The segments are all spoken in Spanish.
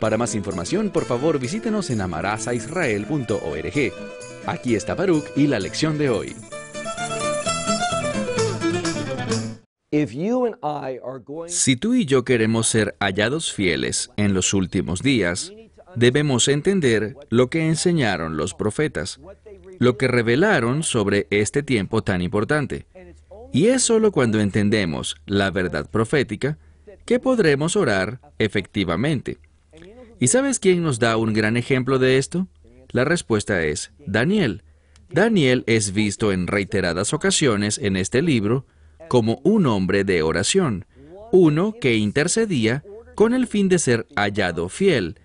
Para más información, por favor visítenos en amarazaisrael.org. Aquí está Baruch y la lección de hoy. Si tú y yo queremos ser hallados fieles en los últimos días, debemos entender lo que enseñaron los profetas, lo que revelaron sobre este tiempo tan importante. Y es solo cuando entendemos la verdad profética que podremos orar efectivamente. ¿Y sabes quién nos da un gran ejemplo de esto? La respuesta es Daniel. Daniel es visto en reiteradas ocasiones en este libro como un hombre de oración, uno que intercedía con el fin de ser hallado fiel,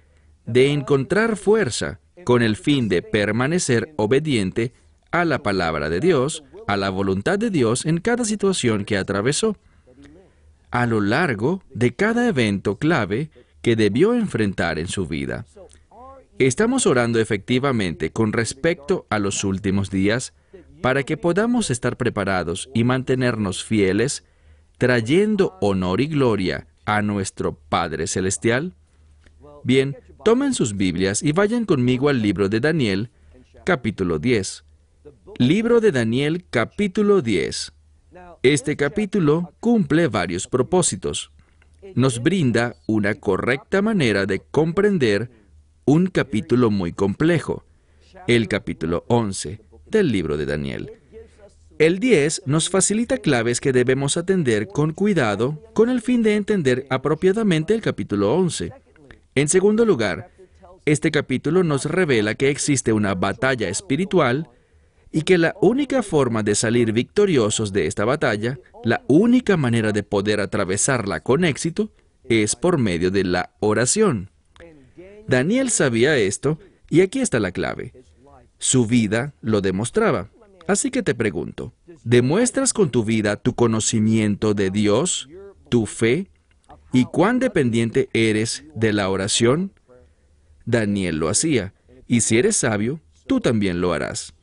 de encontrar fuerza, con el fin de permanecer obediente a la palabra de Dios, a la voluntad de Dios en cada situación que atravesó. A lo largo de cada evento clave que debió enfrentar en su vida. Estamos orando efectivamente con respecto a los últimos días para que podamos estar preparados y mantenernos fieles, trayendo honor y gloria a nuestro Padre Celestial. Bien, tomen sus Biblias y vayan conmigo al libro de Daniel, capítulo 10. Libro de Daniel, capítulo 10. Este capítulo cumple varios propósitos nos brinda una correcta manera de comprender un capítulo muy complejo, el capítulo 11 del libro de Daniel. El 10 nos facilita claves que debemos atender con cuidado con el fin de entender apropiadamente el capítulo 11. En segundo lugar, este capítulo nos revela que existe una batalla espiritual y que la única forma de salir victoriosos de esta batalla, la única manera de poder atravesarla con éxito, es por medio de la oración. Daniel sabía esto y aquí está la clave. Su vida lo demostraba. Así que te pregunto, ¿demuestras con tu vida tu conocimiento de Dios, tu fe y cuán dependiente eres de la oración? Daniel lo hacía, y si eres sabio, tú también lo harás.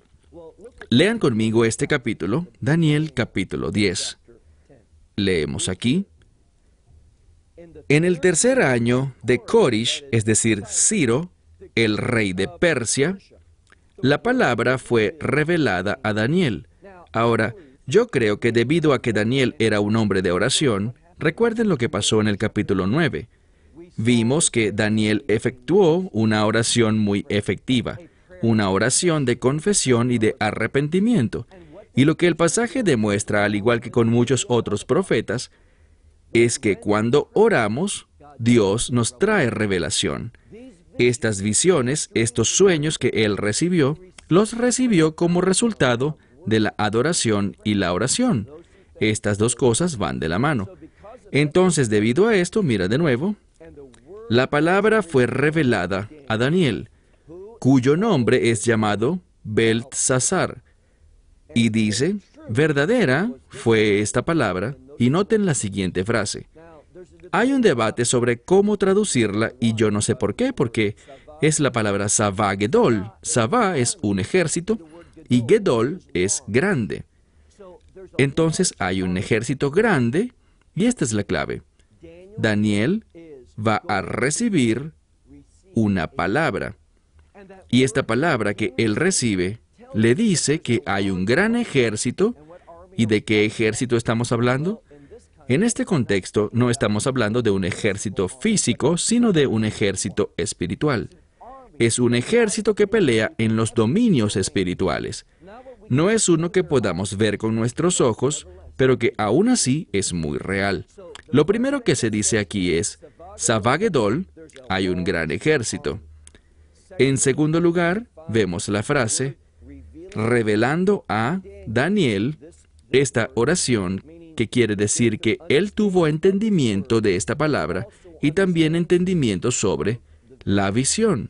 Lean conmigo este capítulo, Daniel capítulo 10. Leemos aquí. En el tercer año de Corish, es decir, Ciro, el rey de Persia, la palabra fue revelada a Daniel. Ahora, yo creo que debido a que Daniel era un hombre de oración, recuerden lo que pasó en el capítulo 9. Vimos que Daniel efectuó una oración muy efectiva una oración de confesión y de arrepentimiento. Y lo que el pasaje demuestra, al igual que con muchos otros profetas, es que cuando oramos, Dios nos trae revelación. Estas visiones, estos sueños que él recibió, los recibió como resultado de la adoración y la oración. Estas dos cosas van de la mano. Entonces, debido a esto, mira de nuevo, la palabra fue revelada a Daniel cuyo nombre es llamado Beltzazar. Y dice, verdadera fue esta palabra, y noten la siguiente frase. Hay un debate sobre cómo traducirla y yo no sé por qué, porque es la palabra Savá Gedol. Savá es un ejército y Gedol es grande. Entonces hay un ejército grande y esta es la clave. Daniel va a recibir una palabra. Y esta palabra que él recibe le dice que hay un gran ejército. ¿Y de qué ejército estamos hablando? En este contexto no estamos hablando de un ejército físico, sino de un ejército espiritual. Es un ejército que pelea en los dominios espirituales. No es uno que podamos ver con nuestros ojos, pero que aún así es muy real. Lo primero que se dice aquí es, Savagedol, hay un gran ejército. En segundo lugar, vemos la frase, revelando a Daniel esta oración, que quiere decir que él tuvo entendimiento de esta palabra y también entendimiento sobre la visión.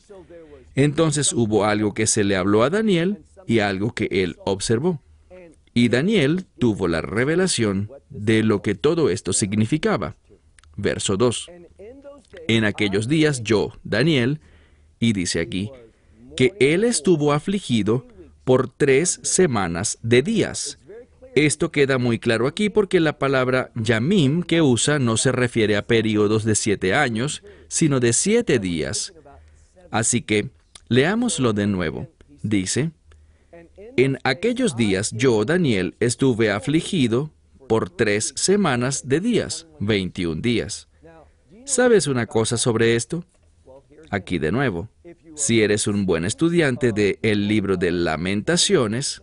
Entonces hubo algo que se le habló a Daniel y algo que él observó. Y Daniel tuvo la revelación de lo que todo esto significaba. Verso 2. En aquellos días yo, Daniel, y dice aquí, que él estuvo afligido por tres semanas de días. Esto queda muy claro aquí porque la palabra yamim que usa no se refiere a periodos de siete años, sino de siete días. Así que, leámoslo de nuevo. Dice, en aquellos días yo, Daniel, estuve afligido por tres semanas de días, 21 días. ¿Sabes una cosa sobre esto? Aquí de nuevo, si eres un buen estudiante de el libro de lamentaciones,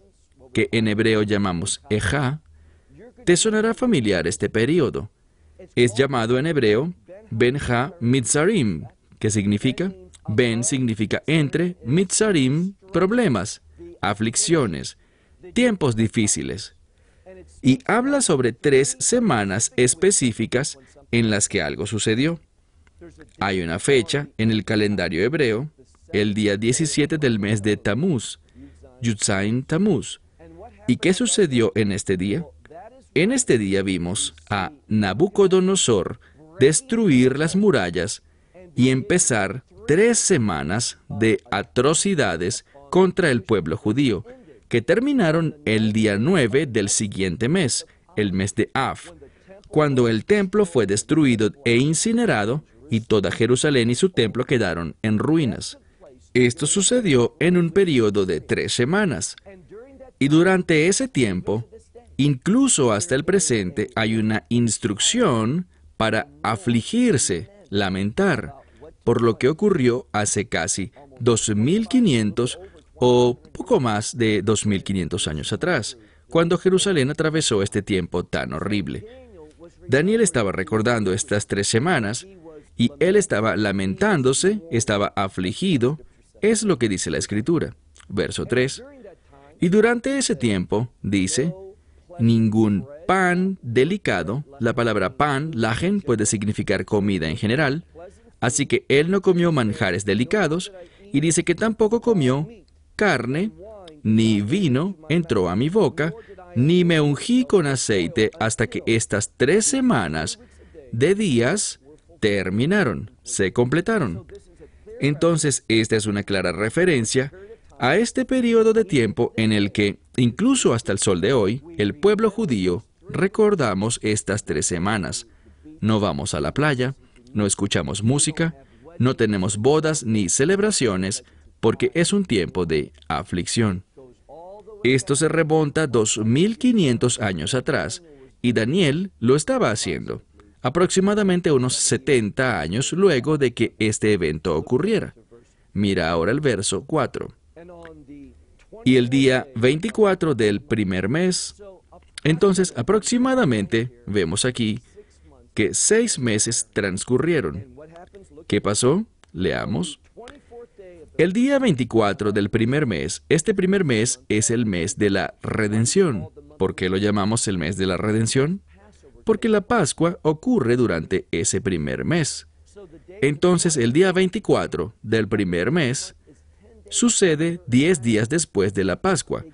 que en hebreo llamamos Eja, te sonará familiar este periodo. Es llamado en hebreo Benja Mitzarim, que significa Ben significa entre, Mitzarim, problemas, aflicciones, tiempos difíciles. Y habla sobre tres semanas específicas en las que algo sucedió. Hay una fecha en el calendario hebreo, el día 17 del mes de Tammuz, Yutzain Tammuz. ¿Y qué sucedió en este día? En este día vimos a Nabucodonosor destruir las murallas y empezar tres semanas de atrocidades contra el pueblo judío, que terminaron el día 9 del siguiente mes, el mes de Av, cuando el templo fue destruido e incinerado y toda Jerusalén y su templo quedaron en ruinas. Esto sucedió en un periodo de tres semanas. Y durante ese tiempo, incluso hasta el presente, hay una instrucción para afligirse, lamentar, por lo que ocurrió hace casi 2500 o poco más de 2500 años atrás, cuando Jerusalén atravesó este tiempo tan horrible. Daniel estaba recordando estas tres semanas y él estaba lamentándose, estaba afligido, es lo que dice la escritura. Verso 3. Y durante ese tiempo, dice, ningún pan delicado, la palabra pan, lagen, puede significar comida en general, así que él no comió manjares delicados, y dice que tampoco comió carne, ni vino entró a mi boca, ni me ungí con aceite hasta que estas tres semanas de días terminaron, se completaron. Entonces, esta es una clara referencia a este periodo de tiempo en el que, incluso hasta el sol de hoy, el pueblo judío recordamos estas tres semanas. No vamos a la playa, no escuchamos música, no tenemos bodas ni celebraciones, porque es un tiempo de aflicción. Esto se remonta 2500 años atrás, y Daniel lo estaba haciendo aproximadamente unos 70 años luego de que este evento ocurriera. Mira ahora el verso 4. Y el día 24 del primer mes, entonces aproximadamente vemos aquí que seis meses transcurrieron. ¿Qué pasó? Leamos. El día 24 del primer mes, este primer mes es el mes de la redención. ¿Por qué lo llamamos el mes de la redención? Porque la Pascua ocurre durante ese primer mes. Entonces el día 24 del primer mes sucede 10 días después de la Pascua,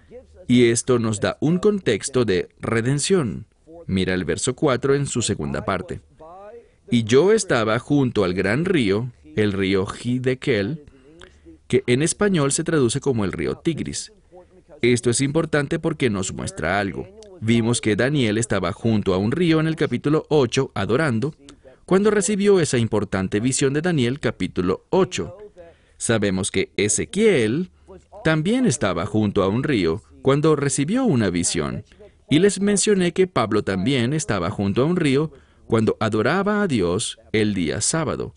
y esto nos da un contexto de redención. Mira el verso 4 en su segunda parte. Y yo estaba junto al gran río, el río Hidekel, que en español se traduce como el río Tigris. Esto es importante porque nos muestra algo. Vimos que Daniel estaba junto a un río en el capítulo 8 adorando, cuando recibió esa importante visión de Daniel capítulo 8. Sabemos que Ezequiel también estaba junto a un río cuando recibió una visión. Y les mencioné que Pablo también estaba junto a un río cuando adoraba a Dios el día sábado.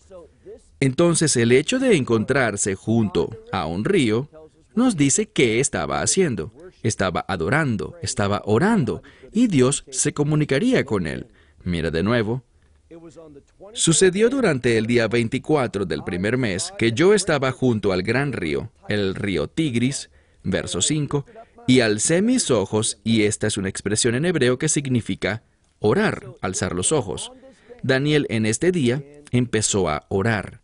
Entonces el hecho de encontrarse junto a un río nos dice qué estaba haciendo estaba adorando, estaba orando, y Dios se comunicaría con él. Mira de nuevo. Sucedió durante el día 24 del primer mes que yo estaba junto al gran río, el río Tigris, verso 5, y alcé mis ojos, y esta es una expresión en hebreo que significa orar, alzar los ojos. Daniel en este día empezó a orar.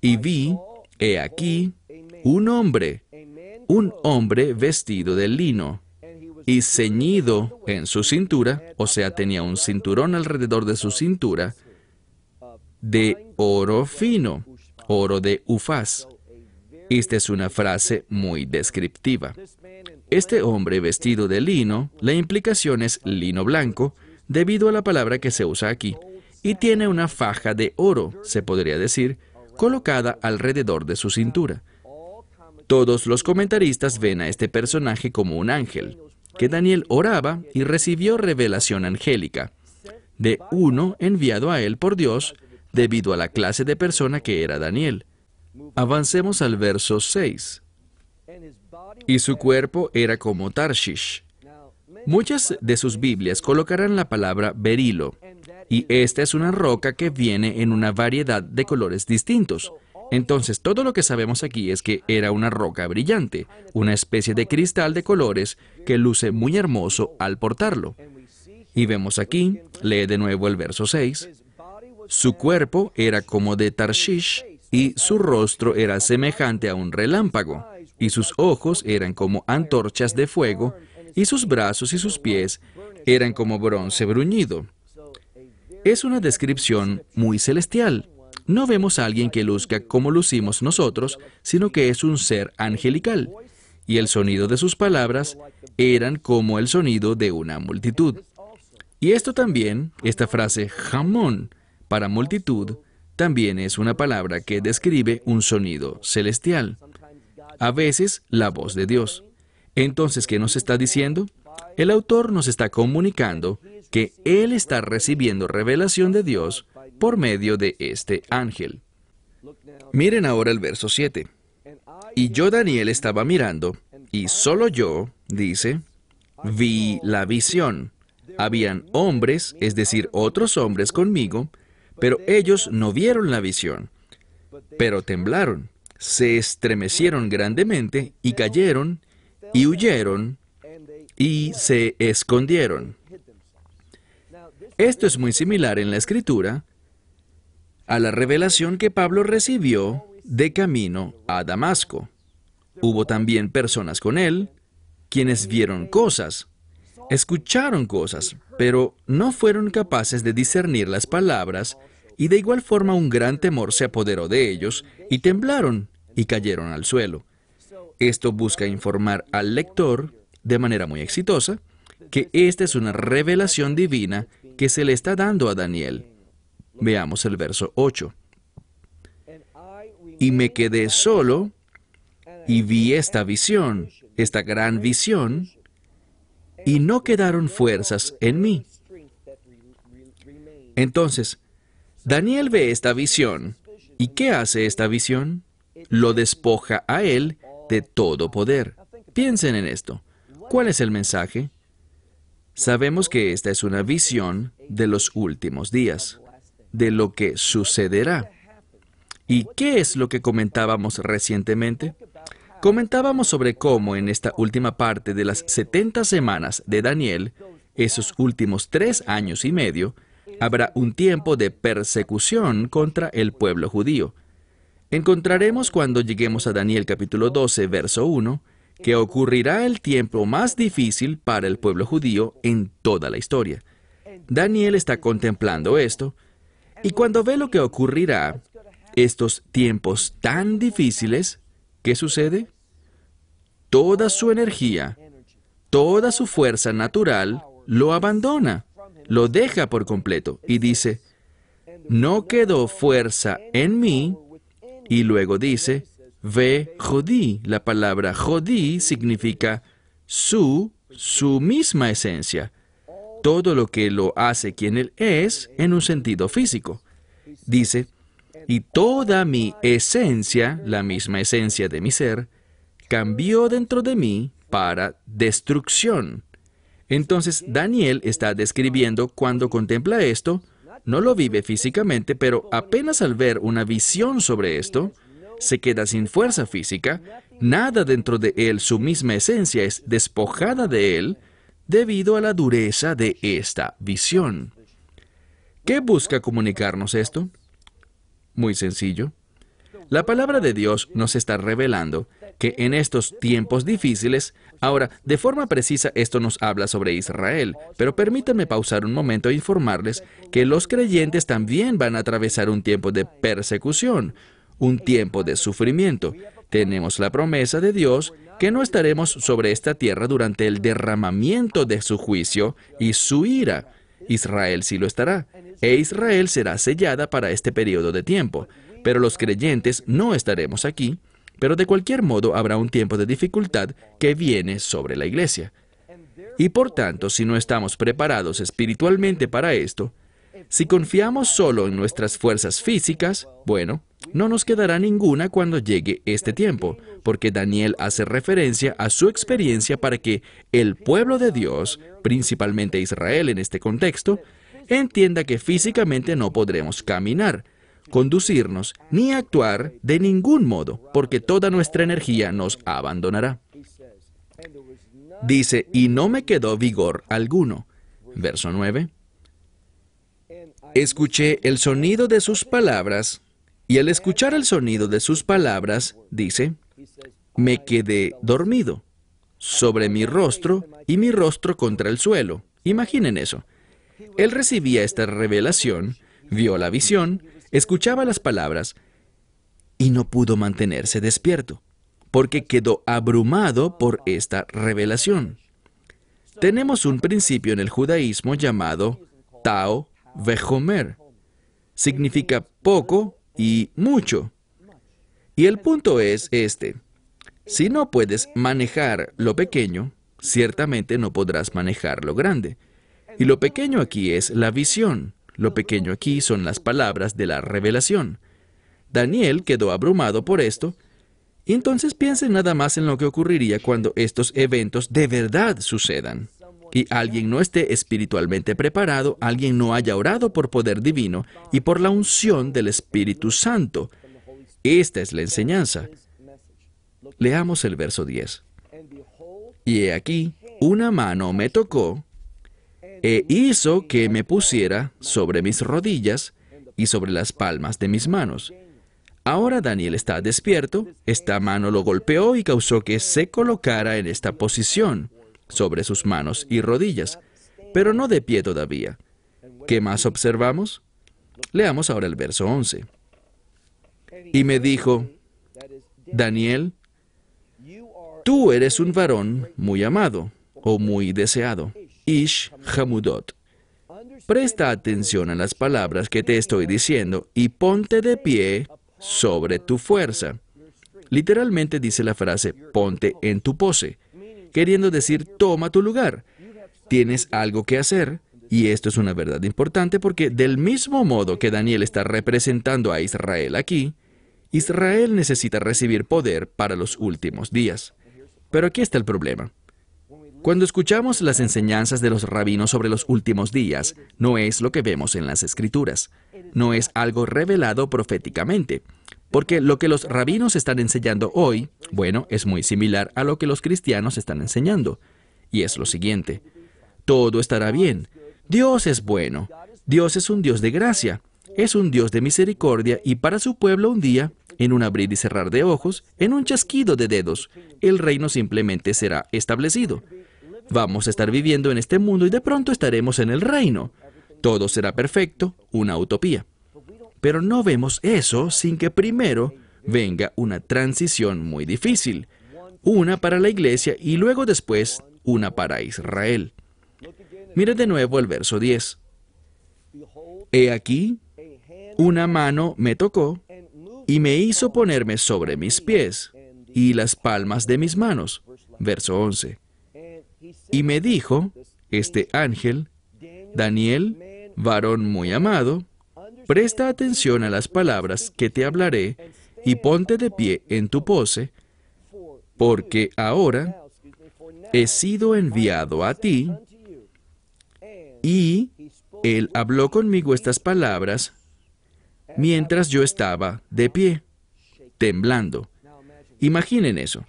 Y vi, he aquí, un hombre, un hombre vestido de lino y ceñido en su cintura, o sea, tenía un cinturón alrededor de su cintura, de oro fino, oro de Ufaz. Esta es una frase muy descriptiva. Este hombre vestido de lino, la implicación es lino blanco, debido a la palabra que se usa aquí, y tiene una faja de oro, se podría decir, colocada alrededor de su cintura. Todos los comentaristas ven a este personaje como un ángel, que Daniel oraba y recibió revelación angélica, de uno enviado a él por Dios debido a la clase de persona que era Daniel. Avancemos al verso 6. Y su cuerpo era como Tarshish. Muchas de sus Biblias colocarán la palabra berilo, y esta es una roca que viene en una variedad de colores distintos. Entonces, todo lo que sabemos aquí es que era una roca brillante, una especie de cristal de colores que luce muy hermoso al portarlo. Y vemos aquí, lee de nuevo el verso 6, su cuerpo era como de Tarshish y su rostro era semejante a un relámpago, y sus ojos eran como antorchas de fuego, y sus brazos y sus pies eran como bronce bruñido. Es una descripción muy celestial. No vemos a alguien que luzca como lucimos nosotros, sino que es un ser angelical. Y el sonido de sus palabras eran como el sonido de una multitud. Y esto también, esta frase jamón, para multitud, también es una palabra que describe un sonido celestial. A veces la voz de Dios. Entonces, ¿qué nos está diciendo? El autor nos está comunicando que él está recibiendo revelación de Dios por medio de este ángel. Miren ahora el verso 7. Y yo, Daniel, estaba mirando, y solo yo, dice, vi la visión. Habían hombres, es decir, otros hombres conmigo, pero ellos no vieron la visión, pero temblaron, se estremecieron grandemente y cayeron y huyeron y se escondieron. Esto es muy similar en la escritura a la revelación que Pablo recibió de camino a Damasco. Hubo también personas con él quienes vieron cosas, escucharon cosas, pero no fueron capaces de discernir las palabras y de igual forma un gran temor se apoderó de ellos y temblaron y cayeron al suelo. Esto busca informar al lector, de manera muy exitosa, que esta es una revelación divina que se le está dando a Daniel. Veamos el verso 8. Y me quedé solo y vi esta visión, esta gran visión, y no quedaron fuerzas en mí. Entonces, Daniel ve esta visión. ¿Y qué hace esta visión? Lo despoja a él de todo poder. Piensen en esto. ¿Cuál es el mensaje? Sabemos que esta es una visión de los últimos días, de lo que sucederá. ¿Y qué es lo que comentábamos recientemente? Comentábamos sobre cómo en esta última parte de las 70 semanas de Daniel, esos últimos tres años y medio, habrá un tiempo de persecución contra el pueblo judío. Encontraremos cuando lleguemos a Daniel capítulo 12, verso 1, que ocurrirá el tiempo más difícil para el pueblo judío en toda la historia. Daniel está contemplando esto, y cuando ve lo que ocurrirá, estos tiempos tan difíciles, ¿qué sucede? Toda su energía, toda su fuerza natural lo abandona lo deja por completo y dice, no quedó fuerza en mí, y luego dice, ve jodí. La palabra jodí significa su, su misma esencia, todo lo que lo hace quien él es en un sentido físico. Dice, y toda mi esencia, la misma esencia de mi ser, cambió dentro de mí para destrucción. Entonces Daniel está describiendo cuando contempla esto, no lo vive físicamente, pero apenas al ver una visión sobre esto, se queda sin fuerza física, nada dentro de él, su misma esencia es despojada de él debido a la dureza de esta visión. ¿Qué busca comunicarnos esto? Muy sencillo. La palabra de Dios nos está revelando que en estos tiempos difíciles, ahora, de forma precisa esto nos habla sobre Israel, pero permítanme pausar un momento e informarles que los creyentes también van a atravesar un tiempo de persecución, un tiempo de sufrimiento. Tenemos la promesa de Dios que no estaremos sobre esta tierra durante el derramamiento de su juicio y su ira. Israel sí lo estará, e Israel será sellada para este periodo de tiempo, pero los creyentes no estaremos aquí, pero de cualquier modo habrá un tiempo de dificultad que viene sobre la iglesia. Y por tanto, si no estamos preparados espiritualmente para esto, si confiamos solo en nuestras fuerzas físicas, bueno, no nos quedará ninguna cuando llegue este tiempo, porque Daniel hace referencia a su experiencia para que el pueblo de Dios, principalmente Israel en este contexto, entienda que físicamente no podremos caminar, conducirnos ni actuar de ningún modo, porque toda nuestra energía nos abandonará. Dice, y no me quedó vigor alguno. Verso 9. Escuché el sonido de sus palabras, y al escuchar el sonido de sus palabras, dice, me quedé dormido sobre mi rostro y mi rostro contra el suelo. Imaginen eso. Él recibía esta revelación, vio la visión, escuchaba las palabras y no pudo mantenerse despierto, porque quedó abrumado por esta revelación. Tenemos un principio en el judaísmo llamado Tao Vejomer. Significa poco y mucho. Y el punto es este. Si no puedes manejar lo pequeño, ciertamente no podrás manejar lo grande. Y lo pequeño aquí es la visión. Lo pequeño aquí son las palabras de la revelación. Daniel quedó abrumado por esto, entonces piensen nada más en lo que ocurriría cuando estos eventos de verdad sucedan y alguien no esté espiritualmente preparado, alguien no haya orado por poder divino y por la unción del Espíritu Santo. Esta es la enseñanza. Leamos el verso 10. Y he aquí, una mano me tocó e hizo que me pusiera sobre mis rodillas y sobre las palmas de mis manos. Ahora Daniel está despierto, esta mano lo golpeó y causó que se colocara en esta posición sobre sus manos y rodillas, pero no de pie todavía. ¿Qué más observamos? Leamos ahora el verso 11. Y me dijo, Daniel, tú eres un varón muy amado o muy deseado, Ish Hamudot. Presta atención a las palabras que te estoy diciendo y ponte de pie sobre tu fuerza. Literalmente dice la frase, ponte en tu pose queriendo decir, toma tu lugar. Tienes algo que hacer. Y esto es una verdad importante porque del mismo modo que Daniel está representando a Israel aquí, Israel necesita recibir poder para los últimos días. Pero aquí está el problema. Cuando escuchamos las enseñanzas de los rabinos sobre los últimos días, no es lo que vemos en las escrituras, no es algo revelado proféticamente. Porque lo que los rabinos están enseñando hoy, bueno, es muy similar a lo que los cristianos están enseñando. Y es lo siguiente. Todo estará bien. Dios es bueno. Dios es un Dios de gracia. Es un Dios de misericordia y para su pueblo un día, en un abrir y cerrar de ojos, en un chasquido de dedos, el reino simplemente será establecido. Vamos a estar viviendo en este mundo y de pronto estaremos en el reino. Todo será perfecto, una utopía. Pero no vemos eso sin que primero venga una transición muy difícil, una para la iglesia y luego después una para Israel. Mire de nuevo el verso 10. He aquí, una mano me tocó y me hizo ponerme sobre mis pies y las palmas de mis manos. Verso 11. Y me dijo, este ángel, Daniel, varón muy amado, Presta atención a las palabras que te hablaré y ponte de pie en tu pose, porque ahora he sido enviado a ti y él habló conmigo estas palabras mientras yo estaba de pie, temblando. Imaginen eso.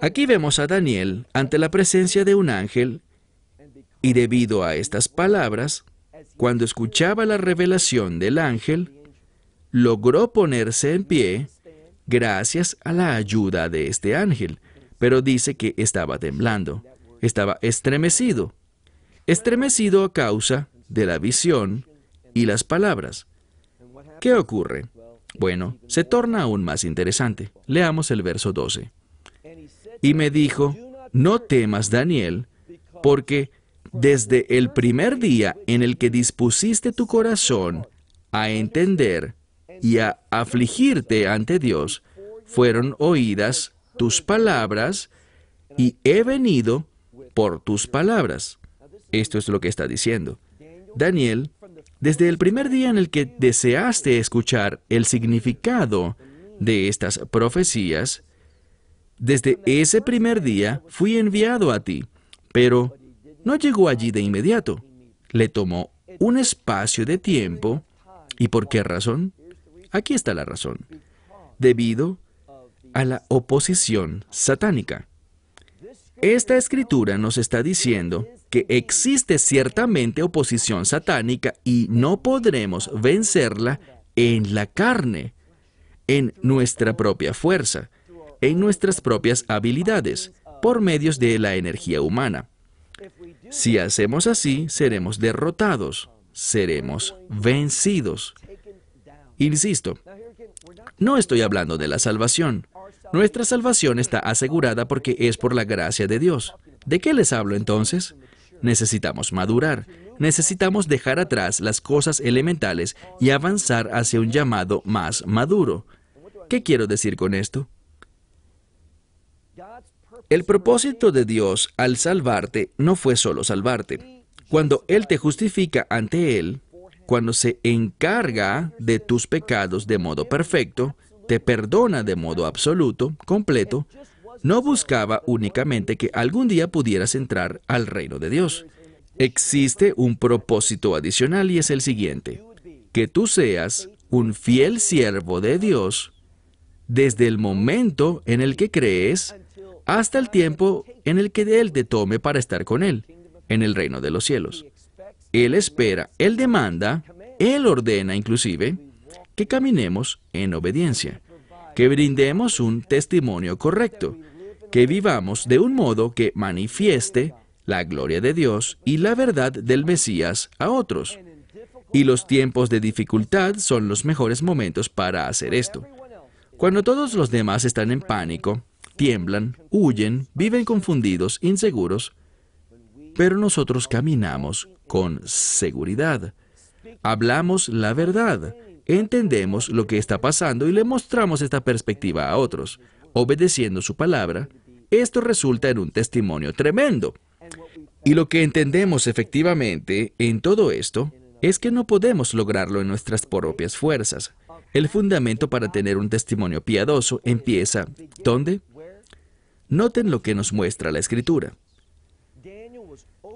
Aquí vemos a Daniel ante la presencia de un ángel y debido a estas palabras, cuando escuchaba la revelación del ángel, logró ponerse en pie gracias a la ayuda de este ángel, pero dice que estaba temblando, estaba estremecido, estremecido a causa de la visión y las palabras. ¿Qué ocurre? Bueno, se torna aún más interesante. Leamos el verso 12. Y me dijo, no temas, Daniel, porque desde el primer día en el que dispusiste tu corazón a entender y a afligirte ante Dios, fueron oídas tus palabras y he venido por tus palabras. Esto es lo que está diciendo. Daniel, desde el primer día en el que deseaste escuchar el significado de estas profecías, desde ese primer día fui enviado a ti, pero no llegó allí de inmediato. Le tomó un espacio de tiempo. ¿Y por qué razón? Aquí está la razón. Debido a la oposición satánica. Esta escritura nos está diciendo que existe ciertamente oposición satánica y no podremos vencerla en la carne, en nuestra propia fuerza, en nuestras propias habilidades, por medios de la energía humana. Si hacemos así, seremos derrotados, seremos vencidos. Insisto, no estoy hablando de la salvación. Nuestra salvación está asegurada porque es por la gracia de Dios. ¿De qué les hablo entonces? Necesitamos madurar, necesitamos dejar atrás las cosas elementales y avanzar hacia un llamado más maduro. ¿Qué quiero decir con esto? El propósito de Dios al salvarte no fue solo salvarte. Cuando Él te justifica ante Él, cuando se encarga de tus pecados de modo perfecto, te perdona de modo absoluto, completo, no buscaba únicamente que algún día pudieras entrar al reino de Dios. Existe un propósito adicional y es el siguiente, que tú seas un fiel siervo de Dios desde el momento en el que crees hasta el tiempo en el que Él te tome para estar con Él, en el reino de los cielos. Él espera, Él demanda, Él ordena inclusive que caminemos en obediencia, que brindemos un testimonio correcto, que vivamos de un modo que manifieste la gloria de Dios y la verdad del Mesías a otros. Y los tiempos de dificultad son los mejores momentos para hacer esto. Cuando todos los demás están en pánico, tiemblan, huyen, viven confundidos, inseguros, pero nosotros caminamos con seguridad. Hablamos la verdad, entendemos lo que está pasando y le mostramos esta perspectiva a otros. Obedeciendo su palabra, esto resulta en un testimonio tremendo. Y lo que entendemos efectivamente en todo esto es que no podemos lograrlo en nuestras propias fuerzas. El fundamento para tener un testimonio piadoso empieza, ¿dónde? Noten lo que nos muestra la escritura.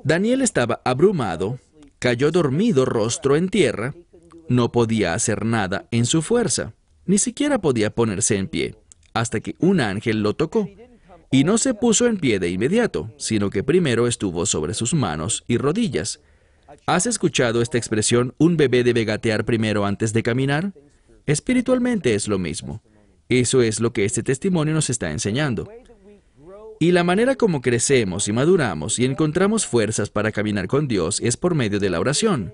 Daniel estaba abrumado, cayó dormido rostro en tierra, no podía hacer nada en su fuerza, ni siquiera podía ponerse en pie, hasta que un ángel lo tocó. Y no se puso en pie de inmediato, sino que primero estuvo sobre sus manos y rodillas. ¿Has escuchado esta expresión, un bebé debe gatear primero antes de caminar? Espiritualmente es lo mismo. Eso es lo que este testimonio nos está enseñando. Y la manera como crecemos y maduramos y encontramos fuerzas para caminar con Dios es por medio de la oración.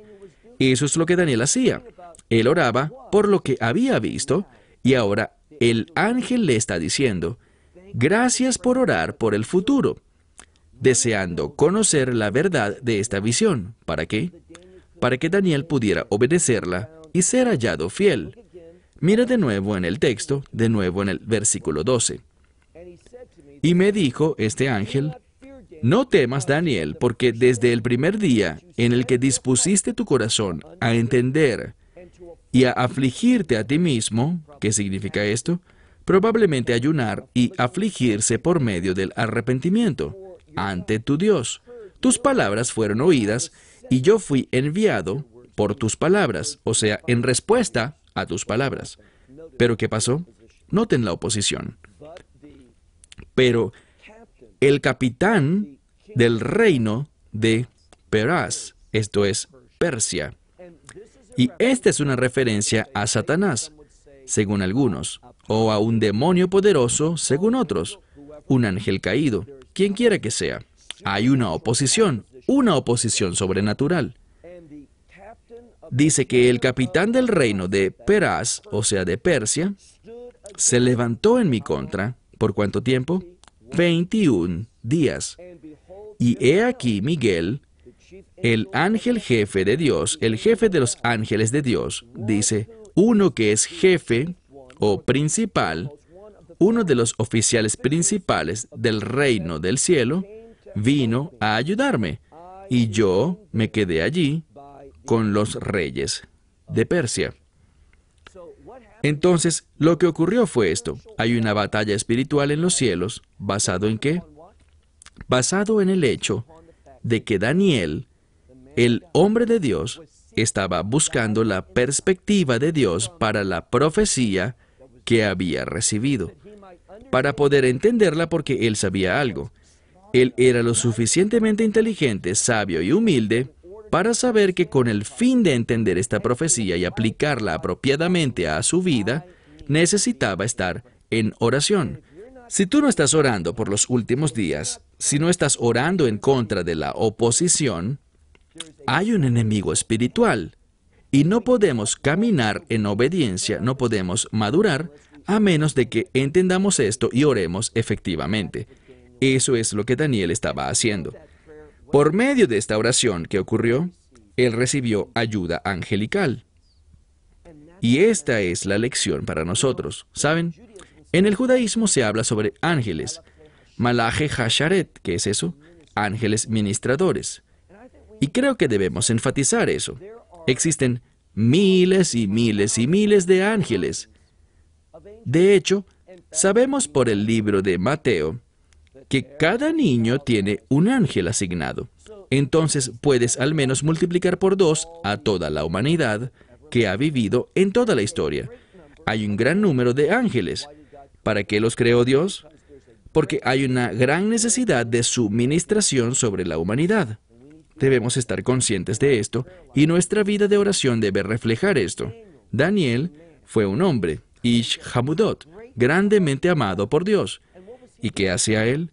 Eso es lo que Daniel hacía. Él oraba por lo que había visto y ahora el ángel le está diciendo, gracias por orar por el futuro, deseando conocer la verdad de esta visión. ¿Para qué? Para que Daniel pudiera obedecerla y ser hallado fiel. Mira de nuevo en el texto, de nuevo en el versículo 12. Y me dijo este ángel, no temas, Daniel, porque desde el primer día en el que dispusiste tu corazón a entender y a afligirte a ti mismo, ¿qué significa esto? Probablemente ayunar y afligirse por medio del arrepentimiento ante tu Dios. Tus palabras fueron oídas y yo fui enviado por tus palabras, o sea, en respuesta a tus palabras. Pero ¿qué pasó? Noten la oposición. Pero el capitán del reino de Peraz, esto es Persia. Y esta es una referencia a Satanás, según algunos, o a un demonio poderoso, según otros, un ángel caído, quien quiera que sea. Hay una oposición, una oposición sobrenatural. Dice que el capitán del reino de Peraz, o sea, de Persia, se levantó en mi contra. ¿Por cuánto tiempo? 21 días. Y he aquí Miguel, el ángel jefe de Dios, el jefe de los ángeles de Dios, dice, uno que es jefe o principal, uno de los oficiales principales del reino del cielo, vino a ayudarme. Y yo me quedé allí con los reyes de Persia. Entonces, lo que ocurrió fue esto. Hay una batalla espiritual en los cielos, basado en qué? Basado en el hecho de que Daniel, el hombre de Dios, estaba buscando la perspectiva de Dios para la profecía que había recibido, para poder entenderla porque él sabía algo. Él era lo suficientemente inteligente, sabio y humilde para saber que con el fin de entender esta profecía y aplicarla apropiadamente a su vida, necesitaba estar en oración. Si tú no estás orando por los últimos días, si no estás orando en contra de la oposición, hay un enemigo espiritual y no podemos caminar en obediencia, no podemos madurar a menos de que entendamos esto y oremos efectivamente. Eso es lo que Daniel estaba haciendo. Por medio de esta oración que ocurrió, él recibió ayuda angelical. Y esta es la lección para nosotros. ¿Saben? En el judaísmo se habla sobre ángeles. Malaje Hasharet, ¿qué es eso? Ángeles ministradores. Y creo que debemos enfatizar eso. Existen miles y miles y miles de ángeles. De hecho, sabemos por el libro de Mateo que cada niño tiene un ángel asignado. Entonces puedes al menos multiplicar por dos a toda la humanidad que ha vivido en toda la historia. Hay un gran número de ángeles. ¿Para qué los creó Dios? Porque hay una gran necesidad de su ministración sobre la humanidad. Debemos estar conscientes de esto y nuestra vida de oración debe reflejar esto. Daniel fue un hombre, Ish Hamudot, grandemente amado por Dios. ¿Y qué hacía él?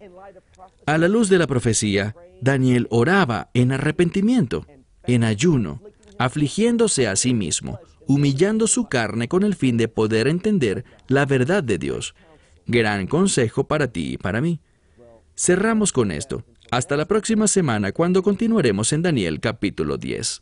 A la luz de la profecía, Daniel oraba en arrepentimiento, en ayuno, afligiéndose a sí mismo, humillando su carne con el fin de poder entender la verdad de Dios. Gran consejo para ti y para mí. Cerramos con esto. Hasta la próxima semana cuando continuaremos en Daniel capítulo 10.